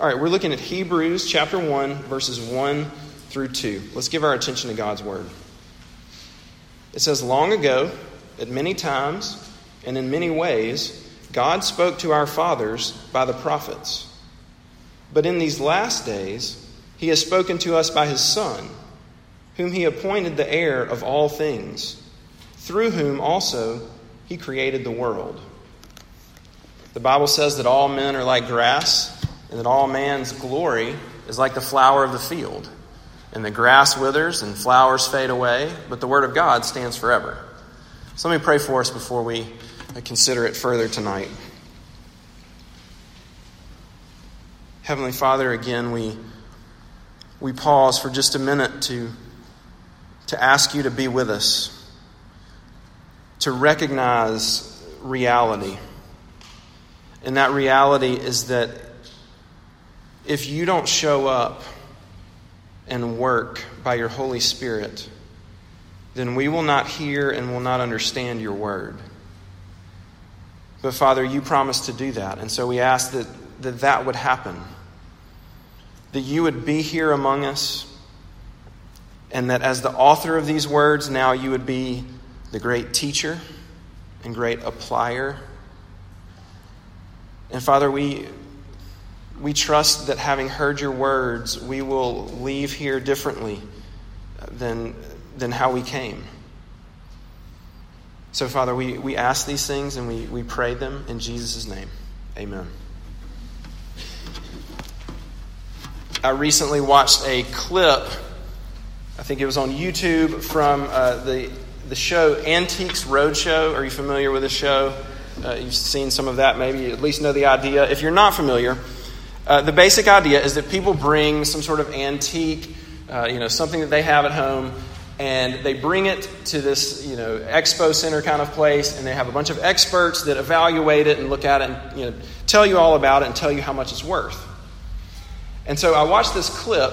All right, we're looking at Hebrews chapter 1, verses 1 through 2. Let's give our attention to God's word. It says, Long ago, at many times, and in many ways, God spoke to our fathers by the prophets. But in these last days, he has spoken to us by his Son, whom he appointed the heir of all things, through whom also he created the world. The Bible says that all men are like grass, and that all man's glory is like the flower of the field. And the grass withers and flowers fade away, but the word of God stands forever. So let me pray for us before we consider it further tonight. Heavenly Father, again, we, we pause for just a minute to, to ask you to be with us, to recognize reality. And that reality is that if you don't show up and work by your Holy Spirit, then we will not hear and will not understand your word. But Father, you promised to do that. And so we ask that that, that would happen. That you would be here among us. And that as the author of these words, now you would be the great teacher and great applier. And Father, we, we trust that having heard your words, we will leave here differently than, than how we came. So, Father, we, we ask these things and we, we pray them in Jesus' name. Amen. I recently watched a clip, I think it was on YouTube, from uh, the, the show Antiques Roadshow. Are you familiar with the show? Uh, you've seen some of that, maybe you at least know the idea. If you're not familiar, uh, the basic idea is that people bring some sort of antique, uh, you know, something that they have at home, and they bring it to this you know expo center kind of place and they have a bunch of experts that evaluate it and look at it and you know tell you all about it and tell you how much it's worth. And so i watched this clip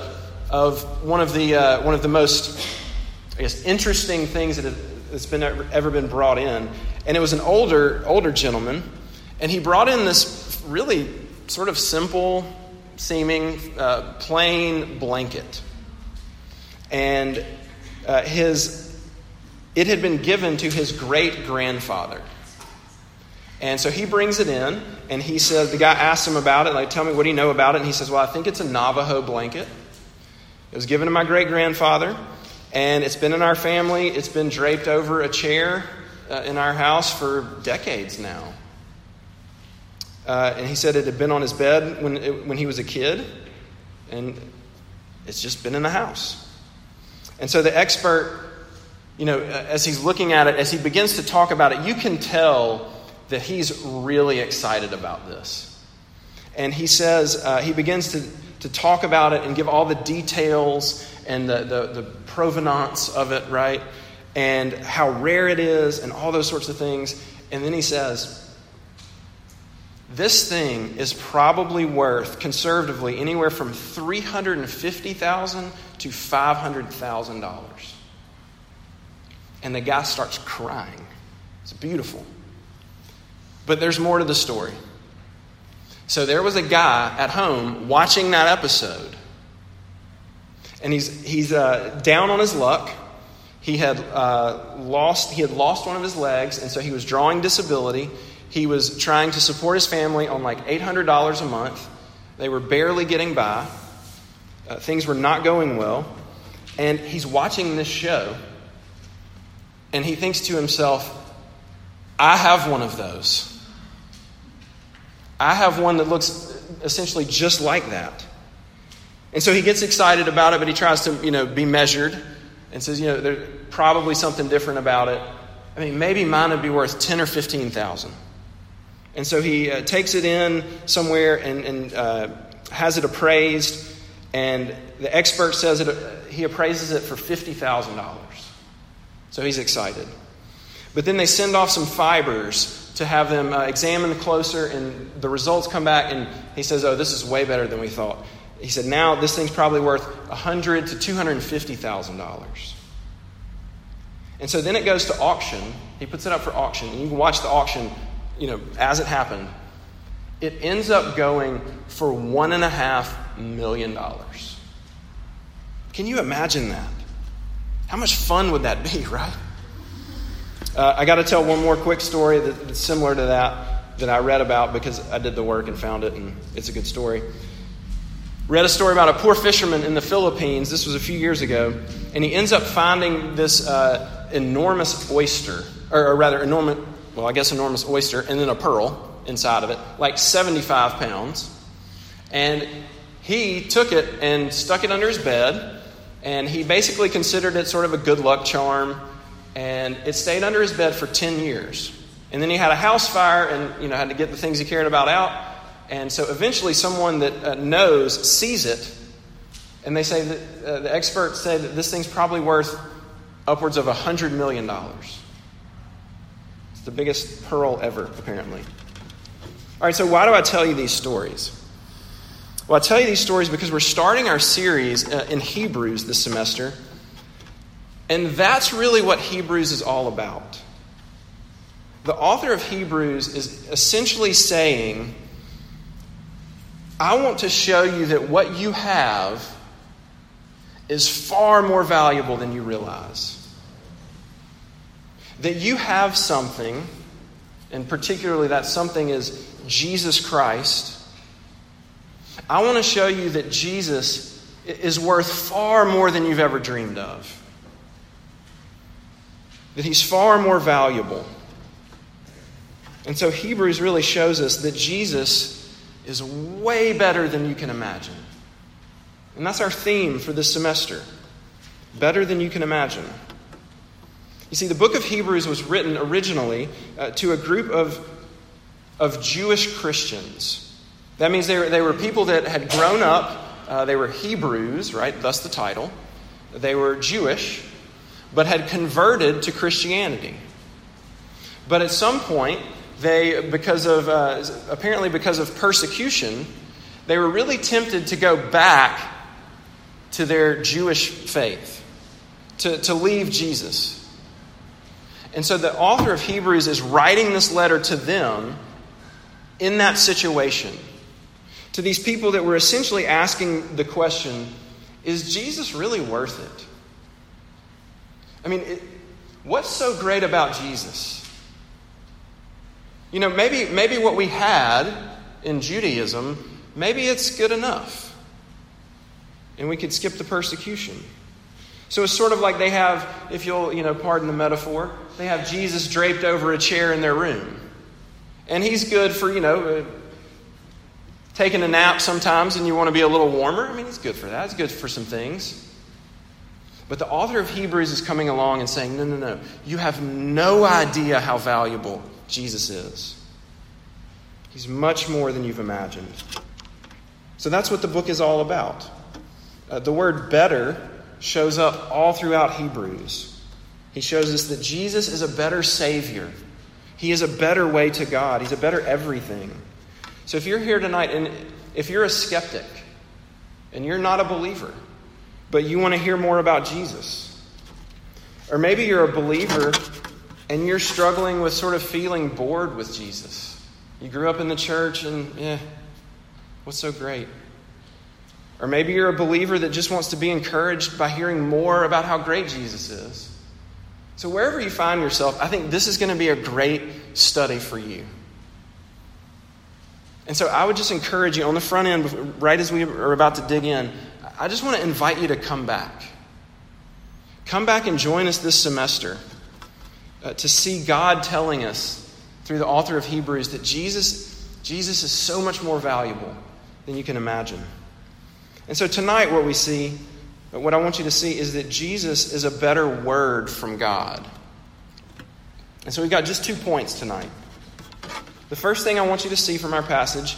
of one of the uh, one of the most i guess interesting things that has been ever been brought in. And it was an older older gentleman and he brought in this really sort of simple seeming uh, plain blanket and uh, his, it had been given to his great grandfather. And so he brings it in, and he says, the guy asks him about it, like, tell me what do you know about it? And he says, well, I think it's a Navajo blanket. It was given to my great grandfather, and it's been in our family. It's been draped over a chair uh, in our house for decades now. Uh, and he said it had been on his bed when, it, when he was a kid, and it's just been in the house. And so the expert, you know, as he's looking at it, as he begins to talk about it, you can tell that he's really excited about this. And he says, uh, he begins to, to talk about it and give all the details and the, the, the provenance of it, right? And how rare it is and all those sorts of things. And then he says, this thing is probably worth conservatively anywhere from 350,000 to $500,000. And the guy starts crying. It's beautiful. But there's more to the story. So there was a guy at home watching that episode. And he's, he's uh, down on his luck. He had, uh, lost, he had lost one of his legs, and so he was drawing disability. He was trying to support his family on like $800 a month. They were barely getting by. Uh, things were not going well. And he's watching this show. And he thinks to himself, I have one of those. I have one that looks essentially just like that. And so he gets excited about it, but he tries to, you know, be measured and says, you know, there's probably something different about it. I mean, maybe mine would be worth 10 or 15,000. And so he uh, takes it in somewhere and, and uh, has it appraised, and the expert says it, uh, he appraises it for $50,000. So he's excited. But then they send off some fibers to have them uh, examined closer, and the results come back, and he says, Oh, this is way better than we thought. He said, Now this thing's probably worth $100,000 to $250,000. And so then it goes to auction. He puts it up for auction, and you can watch the auction you know, as it happened. it ends up going for one and a half million dollars. Can you imagine that? How much fun would that be, right? Uh, I got to tell one more quick story that's similar to that that I read about because I did the work and found it, and it's a good story. Read a story about a poor fisherman in the Philippines. This was a few years ago, and he ends up finding this uh, enormous oyster, or, or rather, enormous, well, I guess enormous oyster, and then a pearl inside of it, like 75 pounds. And he took it and stuck it under his bed, and he basically considered it sort of a good luck charm. And it stayed under his bed for 10 years. And then he had a house fire and you know had to get the things he cared about out. And so eventually, someone that uh, knows sees it, and they say that uh, the experts say that this thing's probably worth upwards of $100 million. The biggest pearl ever, apparently. All right, so why do I tell you these stories? Well, I tell you these stories because we're starting our series uh, in Hebrews this semester. And that's really what Hebrews is all about. The author of Hebrews is essentially saying, I want to show you that what you have is far more valuable than you realize. That you have something, and particularly that something is Jesus Christ, I want to show you that Jesus is worth far more than you've ever dreamed of. That he's far more valuable. And so Hebrews really shows us that Jesus is way better than you can imagine. And that's our theme for this semester better than you can imagine. You see, the book of Hebrews was written originally uh, to a group of of Jewish Christians. That means they were, they were people that had grown up, uh, they were Hebrews, right? Thus the title. They were Jewish, but had converted to Christianity. But at some point, they, because of, uh, apparently because of persecution, they were really tempted to go back to their Jewish faith, to, to leave Jesus. And so the author of Hebrews is writing this letter to them in that situation to these people that were essentially asking the question is Jesus really worth it? I mean, it, what's so great about Jesus? You know, maybe, maybe what we had in Judaism, maybe it's good enough. And we could skip the persecution. So it's sort of like they have, if you'll, you know, pardon the metaphor, they have Jesus draped over a chair in their room. And he's good for, you know, uh, taking a nap sometimes and you want to be a little warmer. I mean, he's good for that. He's good for some things. But the author of Hebrews is coming along and saying, no, no, no. You have no idea how valuable Jesus is. He's much more than you've imagined. So that's what the book is all about. Uh, the word better shows up all throughout Hebrews. He shows us that Jesus is a better Savior he is a better way to God, He's a better everything. So if you're here tonight and if you're a skeptic and you're not a believer, but you want to hear more about Jesus, or maybe you're a believer and you're struggling with sort of feeling bored with Jesus. You grew up in the church and, yeah, what's so great? Or maybe you're a believer that just wants to be encouraged by hearing more about how great Jesus is. So, wherever you find yourself, I think this is going to be a great study for you. And so, I would just encourage you on the front end, right as we are about to dig in, I just want to invite you to come back. Come back and join us this semester uh, to see God telling us through the author of Hebrews that Jesus, Jesus is so much more valuable than you can imagine. And so, tonight, what we see but what I want you to see is that Jesus is a better word from God. And so we've got just two points tonight. The first thing I want you to see from our passage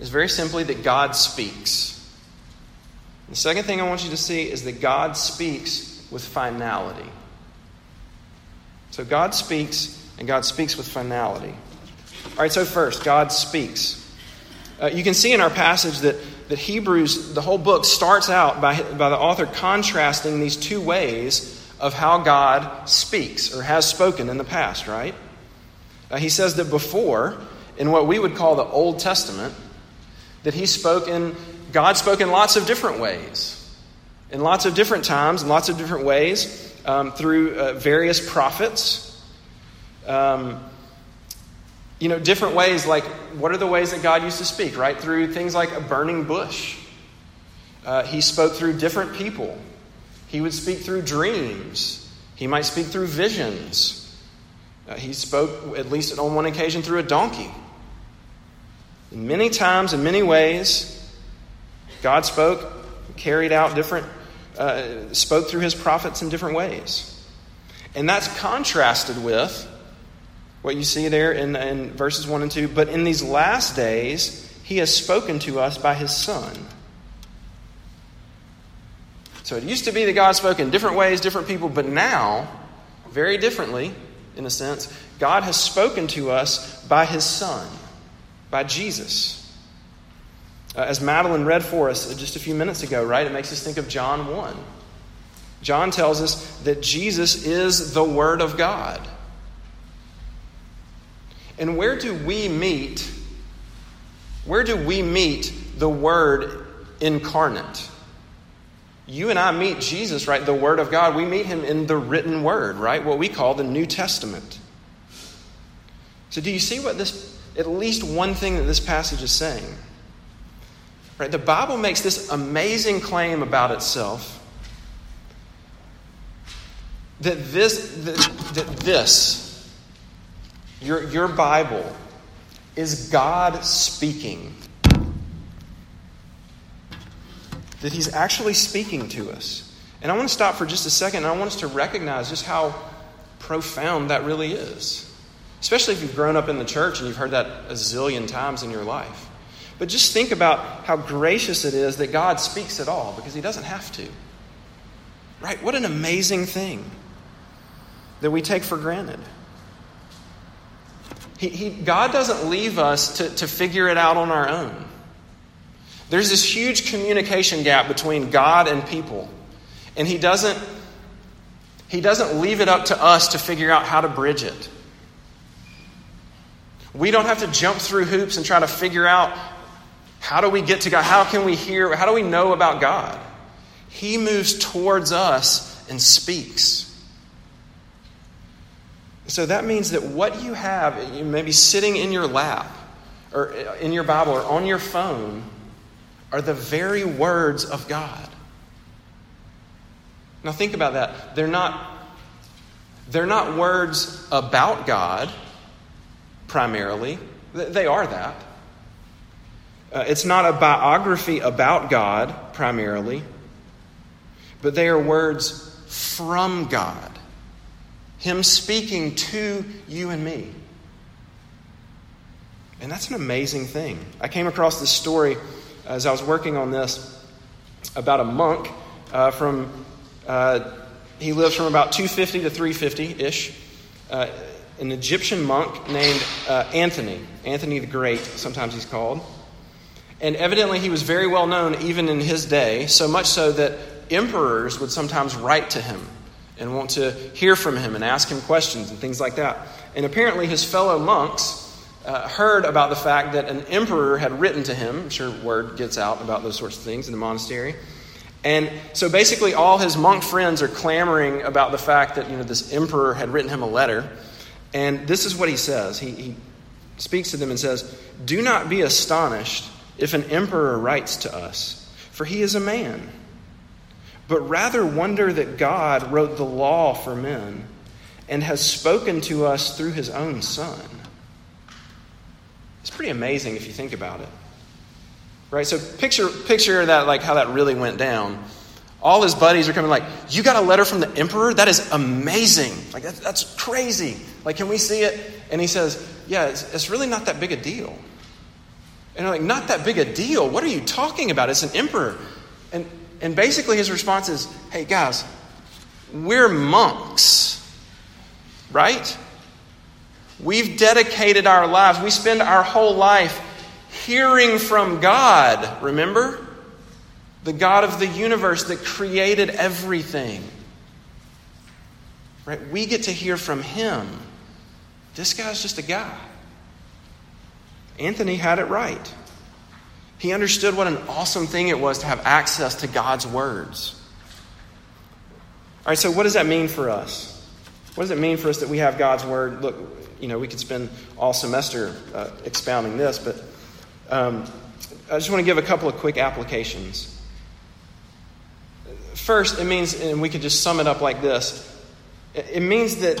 is very simply that God speaks. The second thing I want you to see is that God speaks with finality. So God speaks, and God speaks with finality. All right, so first, God speaks. Uh, you can see in our passage that that Hebrews, the whole book, starts out by, by the author contrasting these two ways of how God speaks or has spoken in the past, right? Uh, he says that before, in what we would call the Old Testament, that he spoke in, God spoke in lots of different ways, in lots of different times, in lots of different ways, um, through uh, various prophets. Um, you know, different ways, like what are the ways that God used to speak, right? Through things like a burning bush. Uh, he spoke through different people. He would speak through dreams. He might speak through visions. Uh, he spoke, at least on one occasion, through a donkey. In Many times, in many ways, God spoke, carried out different, uh, spoke through his prophets in different ways. And that's contrasted with what you see there in, in verses 1 and 2. But in these last days, he has spoken to us by his Son. So it used to be that God spoke in different ways, different people, but now, very differently, in a sense, God has spoken to us by his Son, by Jesus. Uh, as Madeline read for us just a few minutes ago, right? It makes us think of John 1. John tells us that Jesus is the Word of God. And where do we meet? Where do we meet the Word incarnate? You and I meet Jesus, right? The Word of God. We meet Him in the written Word, right? What we call the New Testament. So, do you see what this, at least one thing that this passage is saying? Right? The Bible makes this amazing claim about itself that this, that, that this your, your Bible, is God speaking. That He's actually speaking to us. And I want to stop for just a second and I want us to recognize just how profound that really is. Especially if you've grown up in the church and you've heard that a zillion times in your life. But just think about how gracious it is that God speaks at all because He doesn't have to. Right? What an amazing thing that we take for granted. He, he, God doesn't leave us to, to figure it out on our own. There's this huge communication gap between God and people. And He doesn't, he doesn't leave it up to us to figure out how to bridge it. We don't have to jump through hoops and try to figure out how do we get to God? How can we hear? How do we know about God? He moves towards us and speaks. So that means that what you have, you may be sitting in your lap or in your Bible or on your phone, are the very words of God. Now think about that. They're not, they're not words about God primarily, they are that. Uh, it's not a biography about God primarily, but they are words from God. Him speaking to you and me. And that's an amazing thing. I came across this story as I was working on this about a monk uh, from, uh, he lives from about 250 to 350 ish. Uh, an Egyptian monk named uh, Anthony, Anthony the Great, sometimes he's called. And evidently, he was very well known even in his day, so much so that emperors would sometimes write to him and want to hear from him and ask him questions and things like that. And apparently, his fellow monks uh, heard about the fact that an emperor had written to him. I'm sure word gets out about those sorts of things in the monastery. And so basically, all his monk friends are clamoring about the fact that you know, this emperor had written him a letter. And this is what he says. He, he speaks to them and says, Do not be astonished if an emperor writes to us, for he is a man. But rather wonder that God wrote the law for men and has spoken to us through his own Son. It's pretty amazing if you think about it. Right? So picture picture that like how that really went down. All his buddies are coming like, "You got a letter from the emperor? That is amazing! Like that's, that's crazy! Like, can we see it?" And he says, "Yeah, it's, it's really not that big a deal." And they're like, not that big a deal. What are you talking about? It's an emperor. And, and basically his response is, hey, guys, we're monks, right? We've dedicated our lives, we spend our whole life hearing from God, remember? The God of the universe that created everything. Right? We get to hear from Him. This guy's just a guy. Anthony had it right. He understood what an awesome thing it was to have access to God's words. All right, so what does that mean for us? What does it mean for us that we have God's word? Look, you know, we could spend all semester uh, expounding this, but um, I just want to give a couple of quick applications. First, it means, and we could just sum it up like this it means that,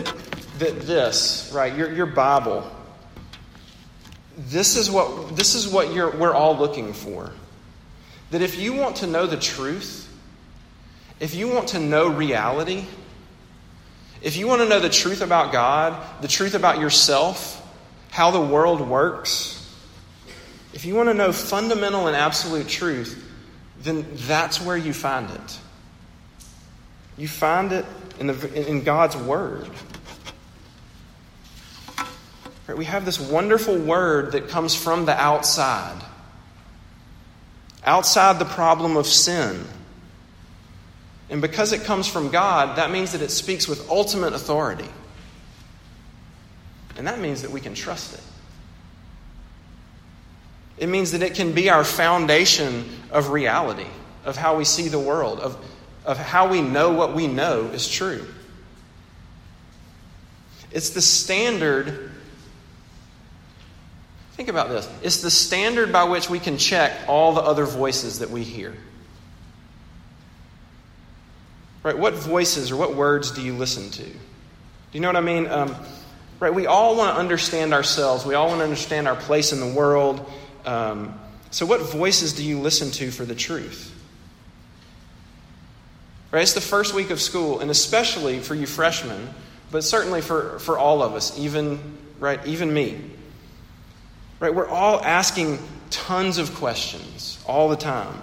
that this, right, your, your Bible, this is what, this is what you're, we're all looking for. That if you want to know the truth, if you want to know reality, if you want to know the truth about God, the truth about yourself, how the world works, if you want to know fundamental and absolute truth, then that's where you find it. You find it in, the, in God's Word. Right, we have this wonderful word that comes from the outside, outside the problem of sin. And because it comes from God, that means that it speaks with ultimate authority. And that means that we can trust it. It means that it can be our foundation of reality, of how we see the world, of, of how we know what we know is true. It's the standard. Think about this. It's the standard by which we can check all the other voices that we hear. Right? What voices or what words do you listen to? Do you know what I mean? Um, right? We all want to understand ourselves. We all want to understand our place in the world. Um, so, what voices do you listen to for the truth? Right? It's the first week of school, and especially for you freshmen, but certainly for, for all of us, even, right, even me. Right? We're all asking tons of questions all the time.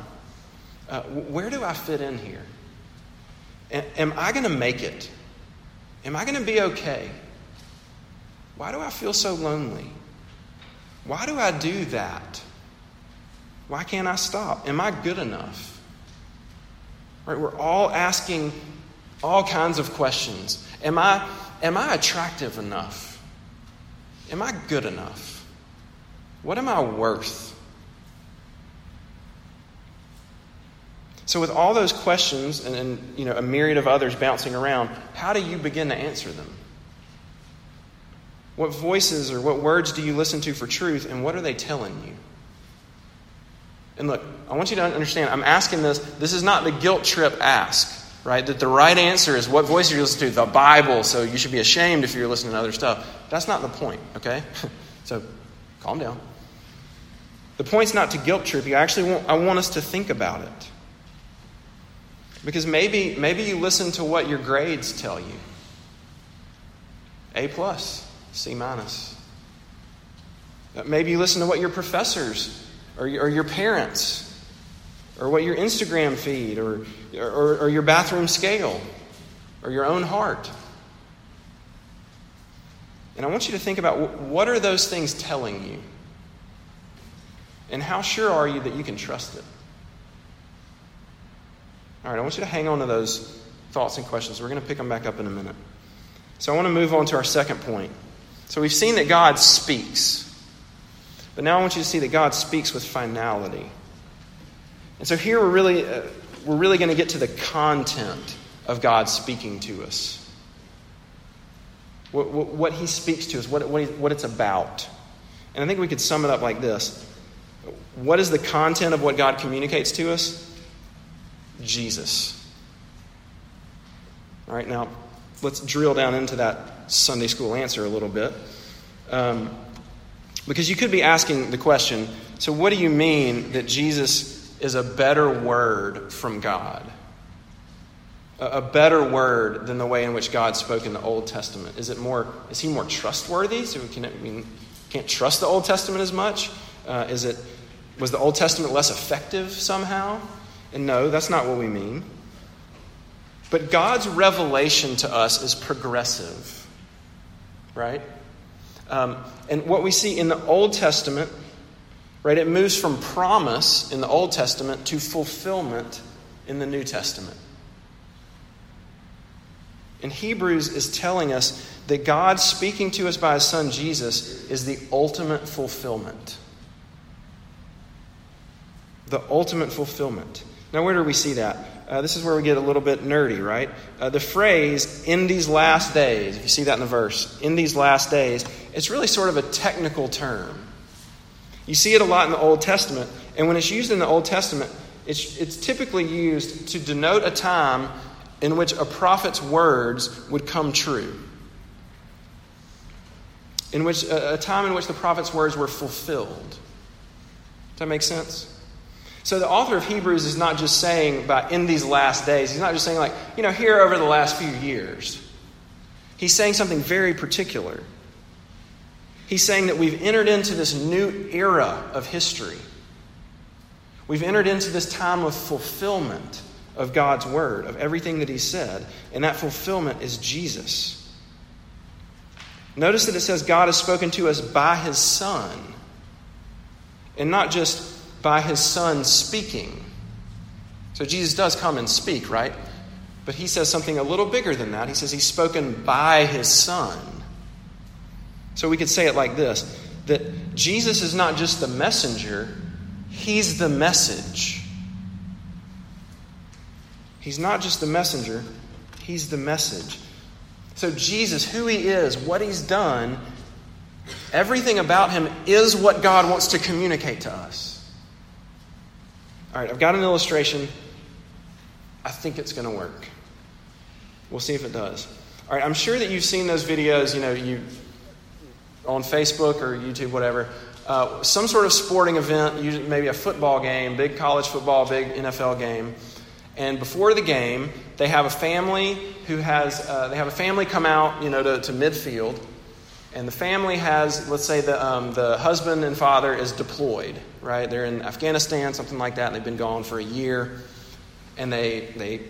Uh, where do I fit in here? A- am I going to make it? Am I going to be okay? Why do I feel so lonely? Why do I do that? Why can't I stop? Am I good enough? Right, we're all asking all kinds of questions. Am I, am I attractive enough? Am I good enough? What am I worth? So, with all those questions and, and you know, a myriad of others bouncing around, how do you begin to answer them? What voices or what words do you listen to for truth, and what are they telling you? And look, I want you to understand, I'm asking this. This is not the guilt trip ask, right? That the right answer is what voice are you listening to? The Bible, so you should be ashamed if you're listening to other stuff. That's not the point, okay? so calm down. The point's not to guilt trip you. I actually want, I want us to think about it. Because maybe, maybe you listen to what your grades tell you. A plus. C minus. Maybe you listen to what your professors or your, or your parents or what your Instagram feed or, or, or your bathroom scale or your own heart. And I want you to think about what are those things telling you? And how sure are you that you can trust it? All right, I want you to hang on to those thoughts and questions. We're going to pick them back up in a minute. So I want to move on to our second point. So we've seen that God speaks. But now I want you to see that God speaks with finality. And so here we're really, uh, we're really going to get to the content of God speaking to us. What, what, what he speaks to us, what, what, he, what it's about. And I think we could sum it up like this What is the content of what God communicates to us? Jesus. All right, now let's drill down into that Sunday school answer a little bit. Um, because you could be asking the question so, what do you mean that Jesus is a better word from God? A, better word than the way in which God spoke in the Old Testament? Is it more? Is he more trustworthy? So we can't trust the Old Testament as much. Uh, is it was the Old Testament less effective somehow? And no, that's not what we mean. But God's revelation to us is progressive right? Um, and what we see in the Old Testament, right, it moves from promise in the Old Testament to fulfillment in the New Testament. And Hebrews is telling us that God speaking to us by his son Jesus is the ultimate fulfillment. The ultimate fulfillment. Now, where do we see that? Uh, this is where we get a little bit nerdy, right? Uh, the phrase, in these last days, if you see that in the verse, in these last days, it's really sort of a technical term. You see it a lot in the Old Testament, and when it's used in the Old Testament, it's, it's typically used to denote a time in which a prophet's words would come true. In which a, a time in which the prophet's words were fulfilled. Does that make sense? So the author of Hebrews is not just saying about in these last days. He's not just saying like, you know, here over the last few years. He's saying something very particular. He's saying that we've entered into this new era of history. We've entered into this time of fulfillment of God's word, of everything that He said, and that fulfillment is Jesus. Notice that it says God has spoken to us by His Son, and not just by His Son speaking. So Jesus does come and speak, right? But He says something a little bigger than that. He says He's spoken by His Son. So we could say it like this that Jesus is not just the messenger, He's the message. He's not just the messenger, He's the message. So, Jesus, who He is, what He's done, everything about Him is what God wants to communicate to us. All right, I've got an illustration. I think it's going to work. We'll see if it does. All right, I'm sure that you've seen those videos, you know, you on Facebook or YouTube, whatever. Uh, some sort of sporting event, maybe a football game, big college football, big NFL game. And before the game, they have a family who has, uh, they have a family come out, you know, to, to midfield. And the family has, let's say, the, um, the husband and father is deployed, right? They're in Afghanistan, something like that, and they've been gone for a year. And they, they,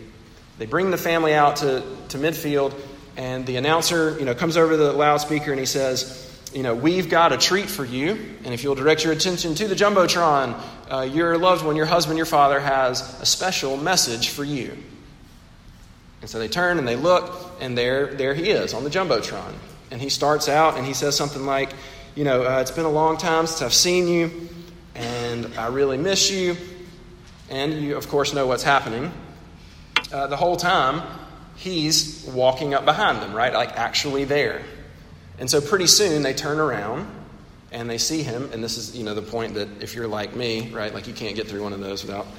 they bring the family out to, to midfield, and the announcer, you know, comes over to the loudspeaker and he says, you know, we've got a treat for you. And if you'll direct your attention to the Jumbotron, uh, your loved one, your husband, your father has a special message for you. And so they turn and they look, and there, there he is on the Jumbotron. And he starts out and he says something like, You know, uh, it's been a long time since I've seen you, and I really miss you. And you, of course, know what's happening. Uh, the whole time, he's walking up behind them, right? Like actually there. And so pretty soon they turn around and they see him. And this is, you know, the point that if you're like me, right, like you can't get through one of those without.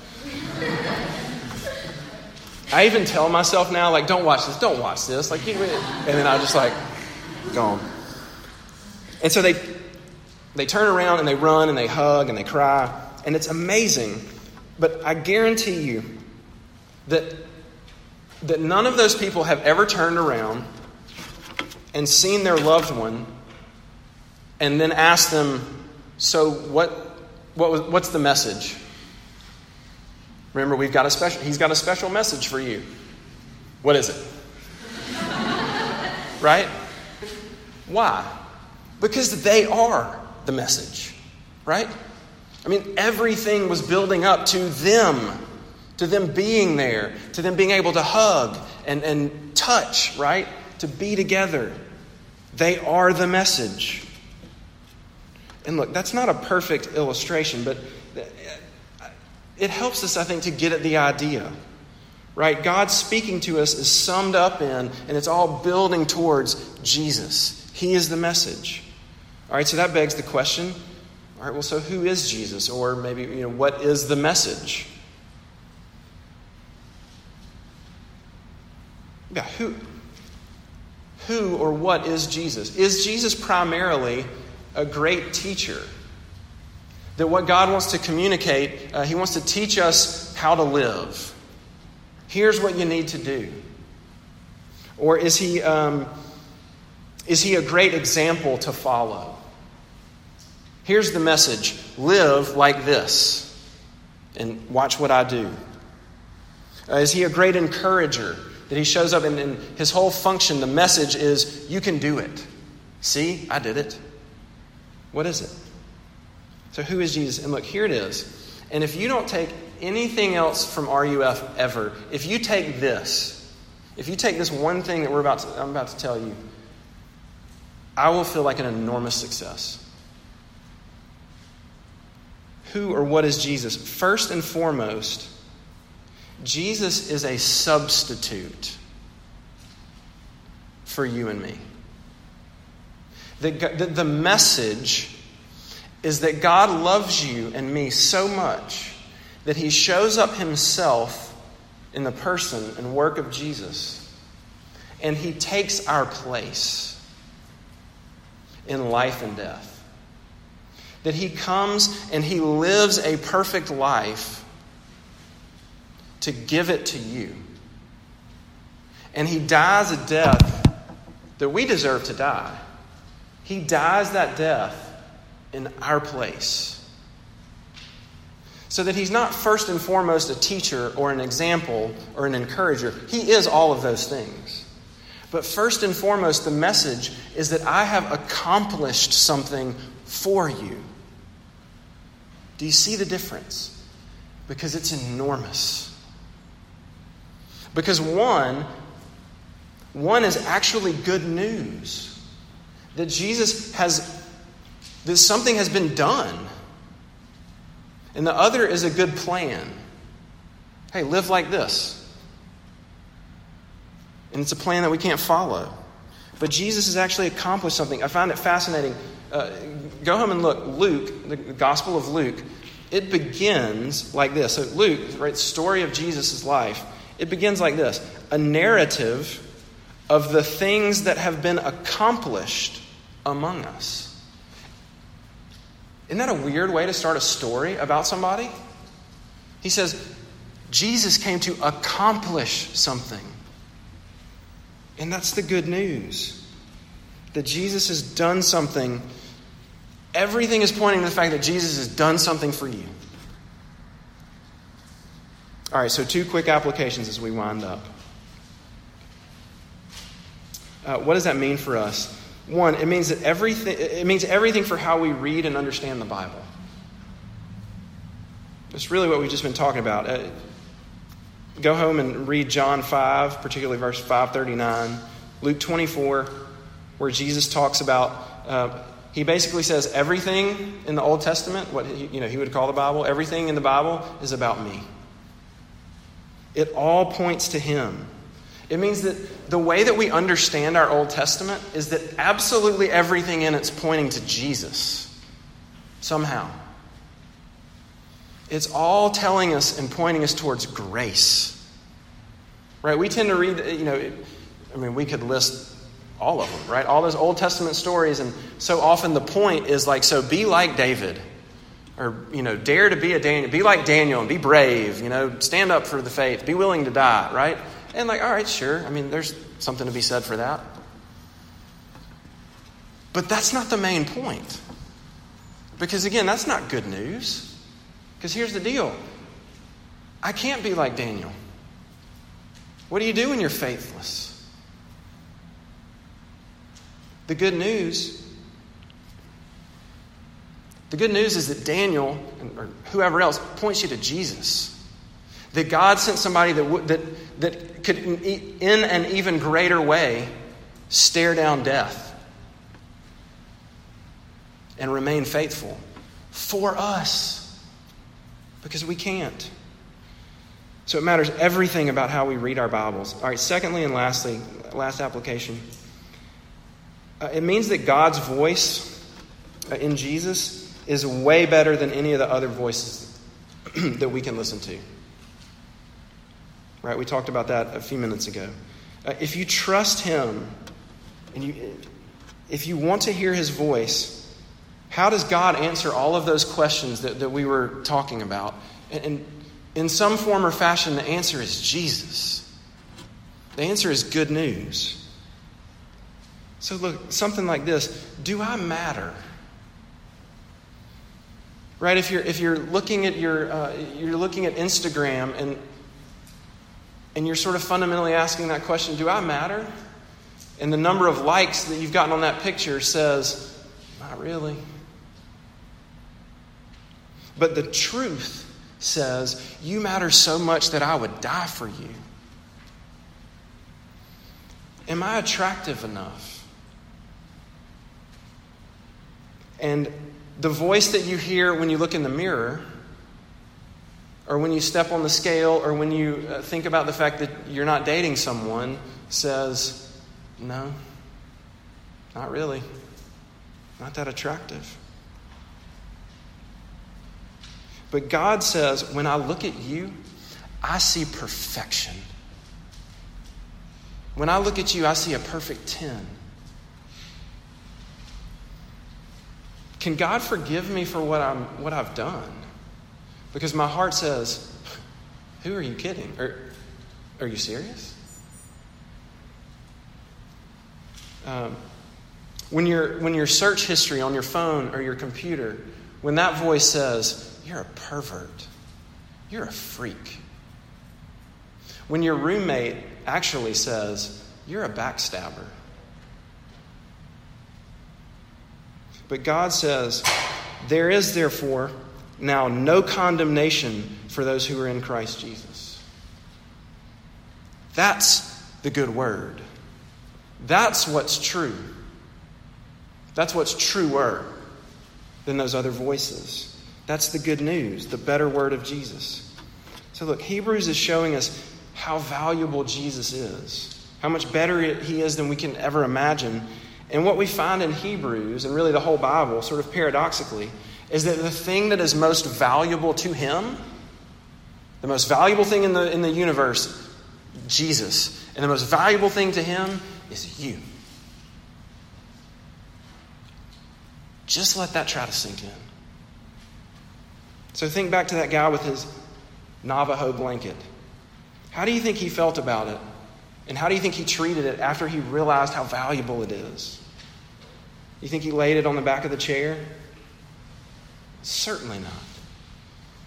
I even tell myself now, like, don't watch this, don't watch this. Like, and then I just like, gone. And so they, they turn around and they run and they hug and they cry. And it's amazing. But I guarantee you that, that none of those people have ever turned around and seen their loved one and then asked them, So, what, what was, what's the message? Remember, we've got a special, he's got a special message for you. What is it? right? Why? Because they are the message, right? I mean, everything was building up to them, to them being there, to them being able to hug and, and touch, right? To be together. They are the message. And look, that's not a perfect illustration, but it helps us, I think, to get at the idea. Right? God speaking to us is summed up in, and it's all building towards Jesus. He is the message. All right, so that begs the question all right, well, so who is Jesus? Or maybe, you know, what is the message? Yeah, who, who or what is Jesus? Is Jesus primarily a great teacher? That what God wants to communicate, uh, He wants to teach us how to live. Here's what you need to do. Or is He, um, is he a great example to follow? Here's the message live like this and watch what I do. Uh, is he a great encourager? That he shows up and, and his whole function, the message is, you can do it. See, I did it. What is it? So, who is Jesus? And look, here it is. And if you don't take anything else from RUF ever, if you take this, if you take this one thing that we're about to, I'm about to tell you, I will feel like an enormous success. Who or what is Jesus? First and foremost, Jesus is a substitute for you and me. The, the, the message is that God loves you and me so much that he shows up himself in the person and work of Jesus. And he takes our place in life and death. That he comes and he lives a perfect life to give it to you. And he dies a death that we deserve to die. He dies that death in our place. So that he's not first and foremost a teacher or an example or an encourager. He is all of those things. But first and foremost, the message is that I have accomplished something for you. Do you see the difference? Because it's enormous. Because one, one is actually good news. That Jesus has that something has been done. And the other is a good plan. Hey, live like this. And it's a plan that we can't follow. But Jesus has actually accomplished something. I find it fascinating. Uh, go home and look. Luke, the Gospel of Luke, it begins like this. So, Luke, right, story of Jesus' life, it begins like this a narrative of the things that have been accomplished among us. Isn't that a weird way to start a story about somebody? He says, Jesus came to accomplish something. And that's the good news that Jesus has done something. Everything is pointing to the fact that Jesus has done something for you. All right, so two quick applications as we wind up. Uh, what does that mean for us? One, it means that everything it means everything for how we read and understand the Bible. That's really what we've just been talking about. Uh, go home and read John 5, particularly verse 539, Luke 24, where Jesus talks about uh, he basically says everything in the Old Testament, what he, you know he would call the Bible, everything in the Bible is about me. It all points to him. It means that the way that we understand our Old Testament is that absolutely everything in it's pointing to Jesus somehow. It's all telling us and pointing us towards grace. Right? We tend to read, you know, I mean, we could list all of them, right? All those Old Testament stories, and so often the point is like, so be like David. Or, you know, dare to be a Daniel, be like Daniel and be brave, you know, stand up for the faith, be willing to die, right? And like, all right, sure. I mean, there's something to be said for that. But that's not the main point. Because again, that's not good news. Because here's the deal I can't be like Daniel. What do you do when you're faithless? The good news the good news is that Daniel or whoever else points you to Jesus. That God sent somebody that, that, that could, in an even greater way, stare down death and remain faithful for us because we can't. So it matters everything about how we read our Bibles. All right, secondly and lastly, last application. Uh, it means that God's voice uh, in Jesus is way better than any of the other voices that we can listen to. Right? We talked about that a few minutes ago. Uh, if you trust Him and you, if you want to hear His voice, how does God answer all of those questions that, that we were talking about? And, and in some form or fashion, the answer is Jesus. The answer is good news. So, look, something like this Do I matter? Right? If you're, if you're looking at your, uh, you're looking at Instagram and and you're sort of fundamentally asking that question do I matter? And the number of likes that you've gotten on that picture says, not really. But the truth says, you matter so much that I would die for you. Am I attractive enough? And the voice that you hear when you look in the mirror, or when you step on the scale, or when you uh, think about the fact that you're not dating someone, says, No, not really. Not that attractive. But God says, when I look at you, I see perfection. When I look at you, I see a perfect 10. Can God forgive me for what, I'm, what I've done? Because my heart says, Who are you kidding? Are, are you serious? Um, when, your, when your search history on your phone or your computer, when that voice says, you're a pervert. You're a freak. When your roommate actually says, You're a backstabber. But God says, There is therefore now no condemnation for those who are in Christ Jesus. That's the good word. That's what's true. That's what's truer than those other voices. That's the good news, the better word of Jesus. So, look, Hebrews is showing us how valuable Jesus is, how much better he is than we can ever imagine. And what we find in Hebrews, and really the whole Bible, sort of paradoxically, is that the thing that is most valuable to him, the most valuable thing in the, in the universe, Jesus, and the most valuable thing to him is you. Just let that try to sink in. So think back to that guy with his Navajo blanket. How do you think he felt about it? And how do you think he treated it after he realized how valuable it is? You think he laid it on the back of the chair? Certainly not.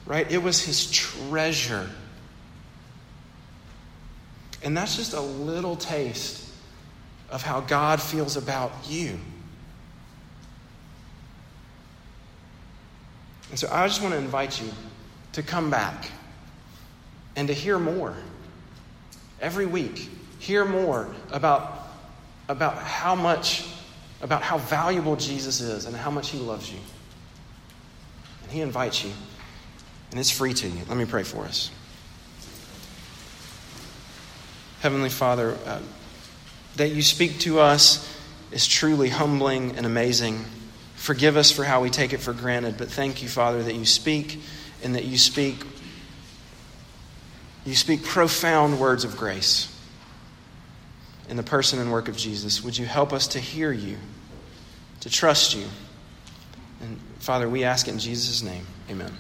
Right? It was his treasure. And that's just a little taste of how God feels about you. And so I just want to invite you to come back and to hear more. Every week, hear more about, about how much, about how valuable Jesus is and how much he loves you. And he invites you, and it's free to you. Let me pray for us. Heavenly Father, uh, that you speak to us is truly humbling and amazing. Forgive us for how we take it for granted, but thank you, Father, that you speak and that you speak you speak profound words of grace in the person and work of Jesus. Would you help us to hear you, to trust you? And Father, we ask it in Jesus' name. Amen.